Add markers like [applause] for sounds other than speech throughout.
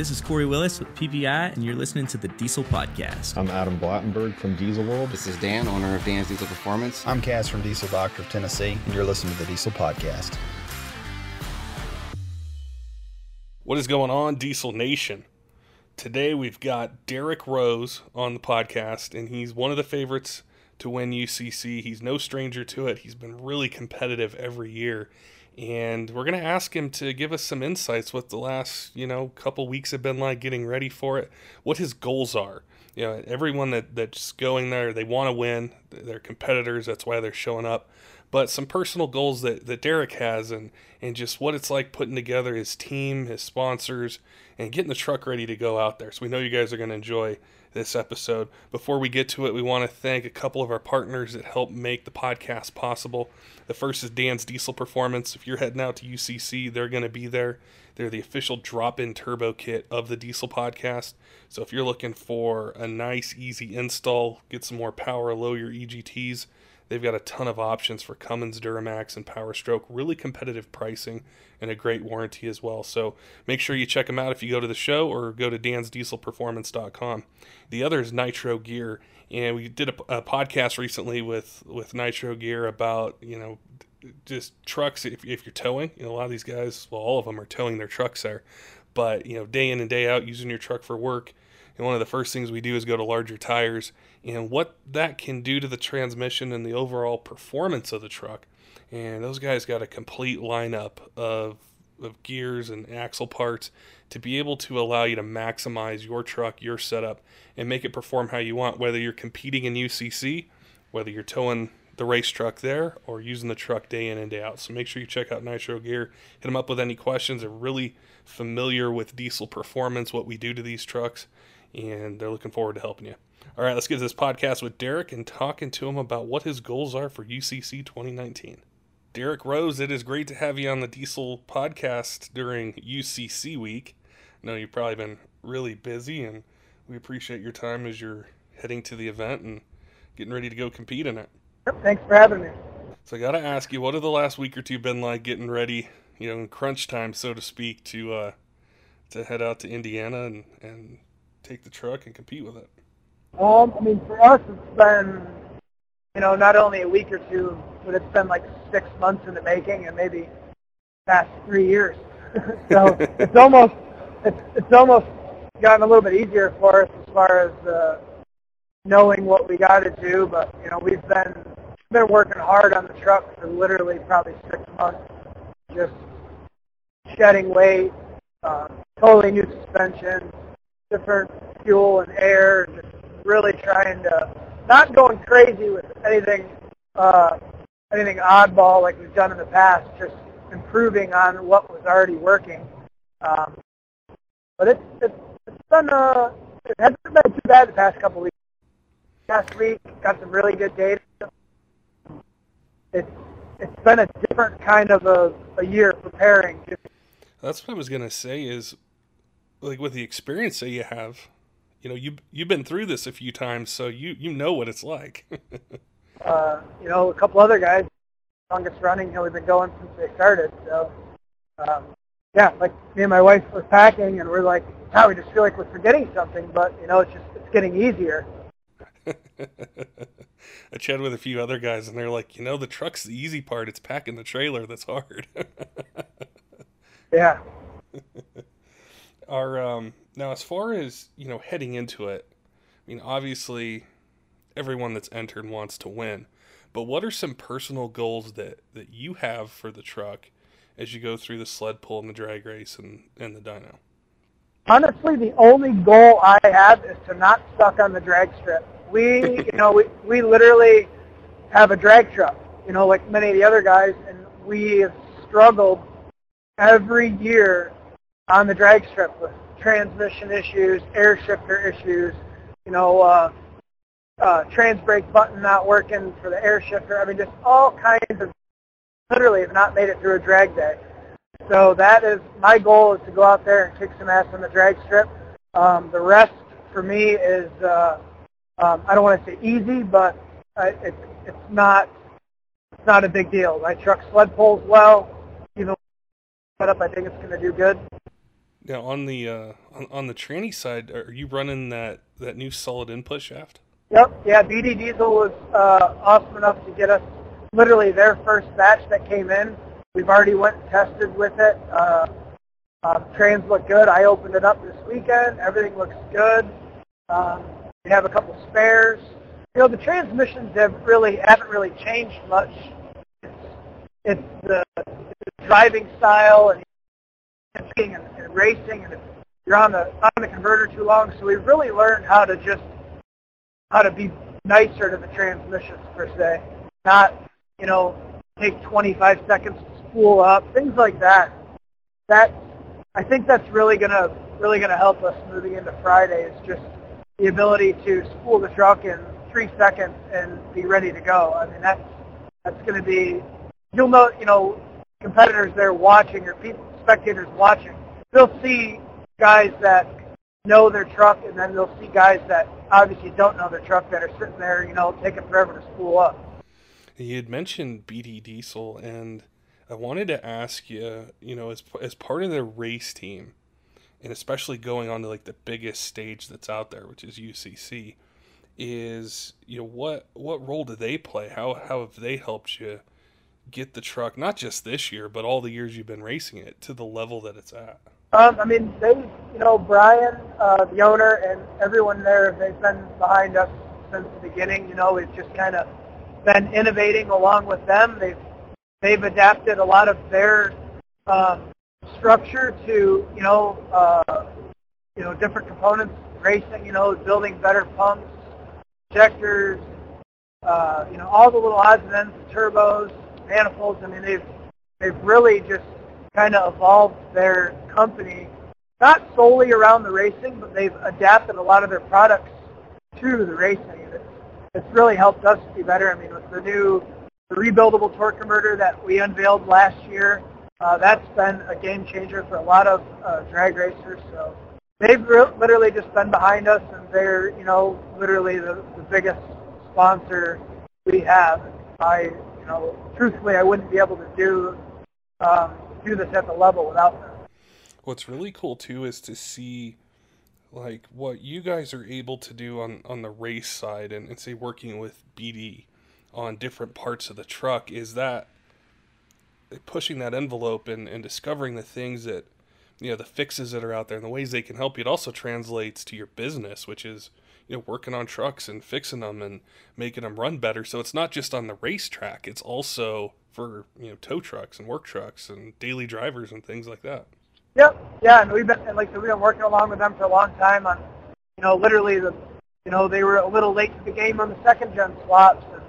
This is Corey Willis with PPEI, and you're listening to the Diesel Podcast. I'm Adam Blattenberg from Diesel World. This is Dan, owner of Dan's Diesel Performance. I'm Cass from Diesel Doctor of Tennessee, and you're listening to the Diesel Podcast. What is going on, Diesel Nation? Today we've got Derek Rose on the podcast, and he's one of the favorites to win UCC. He's no stranger to it. He's been really competitive every year. And we're going to ask him to give us some insights what the last, you know, couple weeks have been like getting ready for it, what his goals are. You know, everyone that, that's going there, they want to win. They're competitors. That's why they're showing up. But some personal goals that, that Derek has and, and just what it's like putting together his team, his sponsors, and getting the truck ready to go out there. So we know you guys are going to enjoy this episode. Before we get to it, we want to thank a couple of our partners that help make the podcast possible. The first is Dan's Diesel Performance. If you're heading out to UCC, they're going to be there. They're the official drop in turbo kit of the Diesel Podcast. So if you're looking for a nice, easy install, get some more power, lower your EGTs, They've got a ton of options for Cummins, Duramax, and Power Stroke. Really competitive pricing and a great warranty as well. So make sure you check them out if you go to the show or go to dansdieselperformance.com. The other is Nitro Gear, and we did a, a podcast recently with with Nitro Gear about you know just trucks if, if you're towing. You know a lot of these guys, well, all of them are towing their trucks there, but you know day in and day out using your truck for work. And one of the first things we do is go to larger tires and what that can do to the transmission and the overall performance of the truck. And those guys got a complete lineup of, of gears and axle parts to be able to allow you to maximize your truck, your setup, and make it perform how you want, whether you're competing in UCC, whether you're towing the race truck there, or using the truck day in and day out. So make sure you check out Nitro Gear. Hit them up with any questions. They're really familiar with diesel performance, what we do to these trucks, and they're looking forward to helping you. All right, let's get this podcast with Derek and talking to him about what his goals are for UCC 2019. Derek Rose, it is great to have you on the Diesel podcast during UCC week. Know you've probably been really busy, and we appreciate your time as you're heading to the event and getting ready to go compete in it. Yep, thanks for having me. So I got to ask you, what have the last week or two been like getting ready, you know, in crunch time, so to speak, to uh, to head out to Indiana and, and take the truck and compete with it? Um, I mean, for us, it's been, you know, not only a week or two, but it's been like six months in the making, and maybe past three years. [laughs] so it's [laughs] almost, it's it's almost gotten a little bit easier for us as far as uh, knowing what we got to do. But you know, we've been been working hard on the truck for literally probably six months, just shedding weight, uh, totally new suspension, different fuel and air, just really trying to not going crazy with anything uh, anything oddball like we've done in the past, just improving on what was already working. Um, but it's it's, it's been uh, it hasn't been too bad the past couple weeks. Last week got some really good data. It's it's been a different kind of a, a year preparing. That's what I was gonna say. Is like with the experience that you have, you know you you've been through this a few times, so you you know what it's like. [laughs] uh, you know, a couple other guys, longest running, you know, we've been going since they started. So, um, yeah, like me and my wife were packing, and we're like, now we just feel like we're forgetting something, but you know, it's just it's getting easier. [laughs] I chatted with a few other guys, and they're like, you know, the truck's the easy part. It's packing the trailer that's hard. [laughs] yeah. [laughs] Our um, now, as far as you know, heading into it, I mean, obviously, everyone that's entered wants to win. But what are some personal goals that that you have for the truck as you go through the sled pull and the drag race and and the dyno? Honestly, the only goal I have is to not suck on the drag strip. We, [laughs] you know, we we literally have a drag truck, you know, like many of the other guys, and we have struggled every year on the drag strip with transmission issues, air shifter issues, you know, uh, uh, trans brake button not working for the air shifter. I mean, just all kinds of, literally have not made it through a drag day. So that is, my goal is to go out there and kick some ass on the drag strip. Um, the rest for me is, uh, um, I don't want to say easy, but uh, it, it's not, it's not a big deal. My truck sled pulls well. Even set up, I think it's going to do good. Now on the uh, on, on the tranny side, are you running that that new solid input shaft? Yep. Yeah. BD Diesel was uh, awesome enough to get us literally their first batch that came in. We've already went and tested with it. Uh, um, trains look good. I opened it up this weekend. Everything looks good. Um, we have a couple spares. You know, the transmissions have really haven't really changed much. It's, it's the, the driving style and and, and racing, and you're on the on the converter too long. So we've really learned how to just how to be nicer to the transmissions per se, not you know take 25 seconds to spool up, things like that. That I think that's really gonna really gonna help us moving into Friday is just the ability to spool the truck in three seconds and be ready to go. I mean that's that's gonna be you'll know you know competitors there watching or people spectators watching they'll see guys that know their truck and then they'll see guys that obviously don't know their truck that are sitting there you know taking forever to spool up. You had mentioned BD Diesel and I wanted to ask you, you know, as as part of the race team, and especially going on to like the biggest stage that's out there, which is UCC, is you know what what role do they play? How how have they helped you get the truck not just this year, but all the years you've been racing it to the level that it's at? Um, I mean, they, you know, Brian, uh, the owner, and everyone there, they've been behind us since the beginning. You know, we've just kind of been innovating along with them. They've they've adapted a lot of their um, structure to you know uh, you know different components racing you know building better pumps injectors uh, you know all the little odds and ends of turbos manifolds I mean they've they've really just kind of evolved their company not solely around the racing but they've adapted a lot of their products to the racing it's, it's really helped us be better I mean with the new the rebuildable torque converter that we unveiled last year, uh, that's been a game changer for a lot of uh, drag racers. So they've re- literally just been behind us, and they're you know literally the, the biggest sponsor we have. I you know truthfully I wouldn't be able to do um, do this at the level without them. What's really cool too is to see like what you guys are able to do on on the race side and, and say working with BD on different parts of the truck is that pushing that envelope and, and discovering the things that you know the fixes that are out there and the ways they can help you. It also translates to your business which is you know working on trucks and fixing them and making them run better. So it's not just on the racetrack it's also for you know tow trucks and work trucks and daily drivers and things like that yep yeah and we've been and like we've been working along with them for a long time on you know literally the you know they were a little late to the game on the second gen swaps and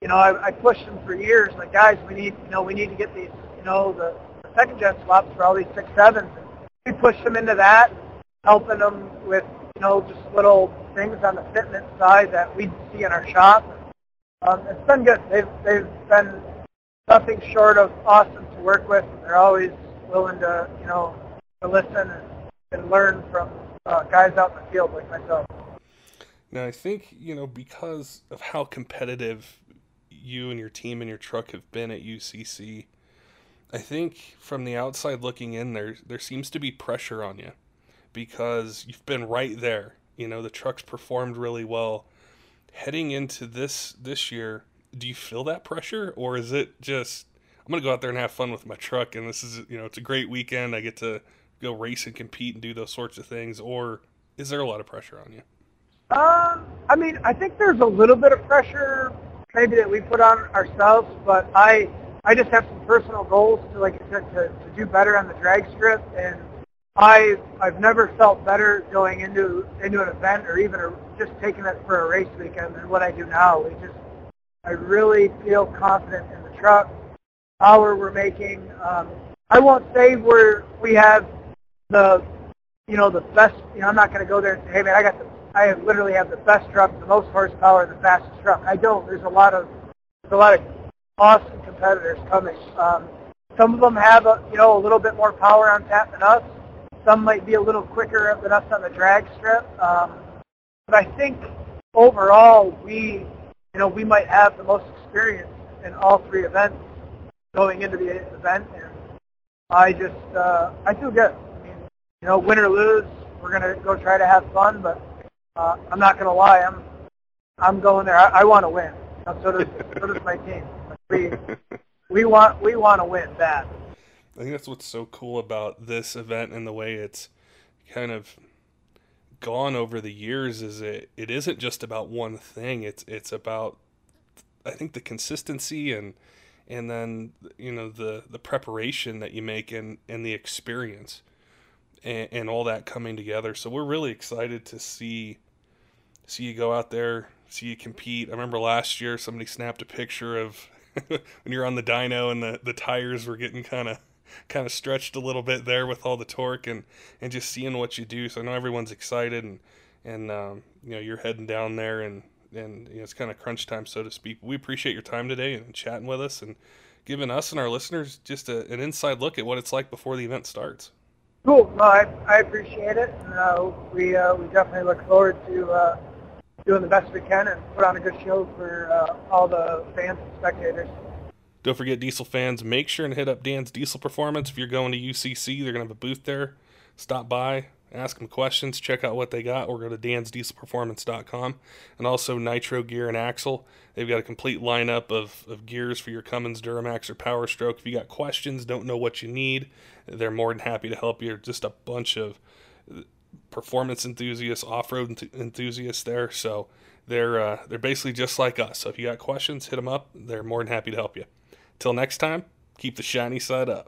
you know, I, I pushed them for years. Like, guys, we need, you know, we need to get these, you know, the, the second gen swaps for all these six sevens. And we pushed them into that, helping them with, you know, just little things on the fitment side that we see in our shop. Um, it's been good. They've they've been nothing short of awesome to work with. They're always willing to, you know, to listen and, and learn from uh, guys out in the field like myself. Now, I think, you know, because of how competitive you and your team and your truck have been at UCC, I think from the outside looking in, there there seems to be pressure on you because you've been right there. You know the truck's performed really well. Heading into this this year, do you feel that pressure, or is it just I'm gonna go out there and have fun with my truck, and this is you know it's a great weekend. I get to go race and compete and do those sorts of things, or is there a lot of pressure on you? Um, I mean, I think there's a little bit of pressure maybe that we put on ourselves, but I I just have some personal goals to like I said to, to do better on the drag strip, and I I've never felt better going into into an event or even a, just taking it for a race weekend than what I do now. We just I really feel confident in the truck, power we're making. Um, I won't say we're we have the you know the best. You know I'm not going to go there and say, hey man, I got the I have literally have the best truck, the most horsepower, the fastest truck. I don't. There's a lot of there's a lot of awesome competitors coming. Um, some of them have a, you know a little bit more power on tap than us. Some might be a little quicker than us on the drag strip. Um, but I think overall we you know we might have the most experience in all three events going into the event, and I just uh, I feel good. I mean, you know, win or lose, we're gonna go try to have fun. But uh, I'm not gonna lie, I'm I'm going there. I, I want to win. So does so does my team. We we want we want to win that. I think that's what's so cool about this event and the way it's kind of gone over the years is it it isn't just about one thing. It's it's about I think the consistency and and then you know the the preparation that you make and and the experience and, and all that coming together. So we're really excited to see see you go out there, see you compete. I remember last year somebody snapped a picture of [laughs] when you're on the dyno and the, the tires were getting kind of kind of stretched a little bit there with all the torque and and just seeing what you do. So I know everyone's excited and and um, you know you're heading down there and and you know, it's kind of crunch time so to speak. We appreciate your time today and chatting with us and giving us and our listeners just a, an inside look at what it's like before the event starts. Cool. Well, I, I appreciate it. And, uh, we uh, we definitely look forward to uh, doing the best we can and put on a good show for uh, all the fans and spectators. Don't forget, Diesel fans, make sure and hit up Dan's Diesel Performance. If you're going to UCC, they're going to have a booth there. Stop by, ask them questions, check out what they got, or go to dansdieselperformance.com. And also Nitro Gear and Axle. They've got a complete lineup of, of gears for your Cummins, Duramax, or Power Stroke. If you got questions, don't know what you need, they're more than happy to help you. Just a bunch of performance enthusiasts, off-road enthusiasts there. So they're uh, they're basically just like us. So if you got questions, hit them up. They're more than happy to help you. Till next time, keep the shiny side up.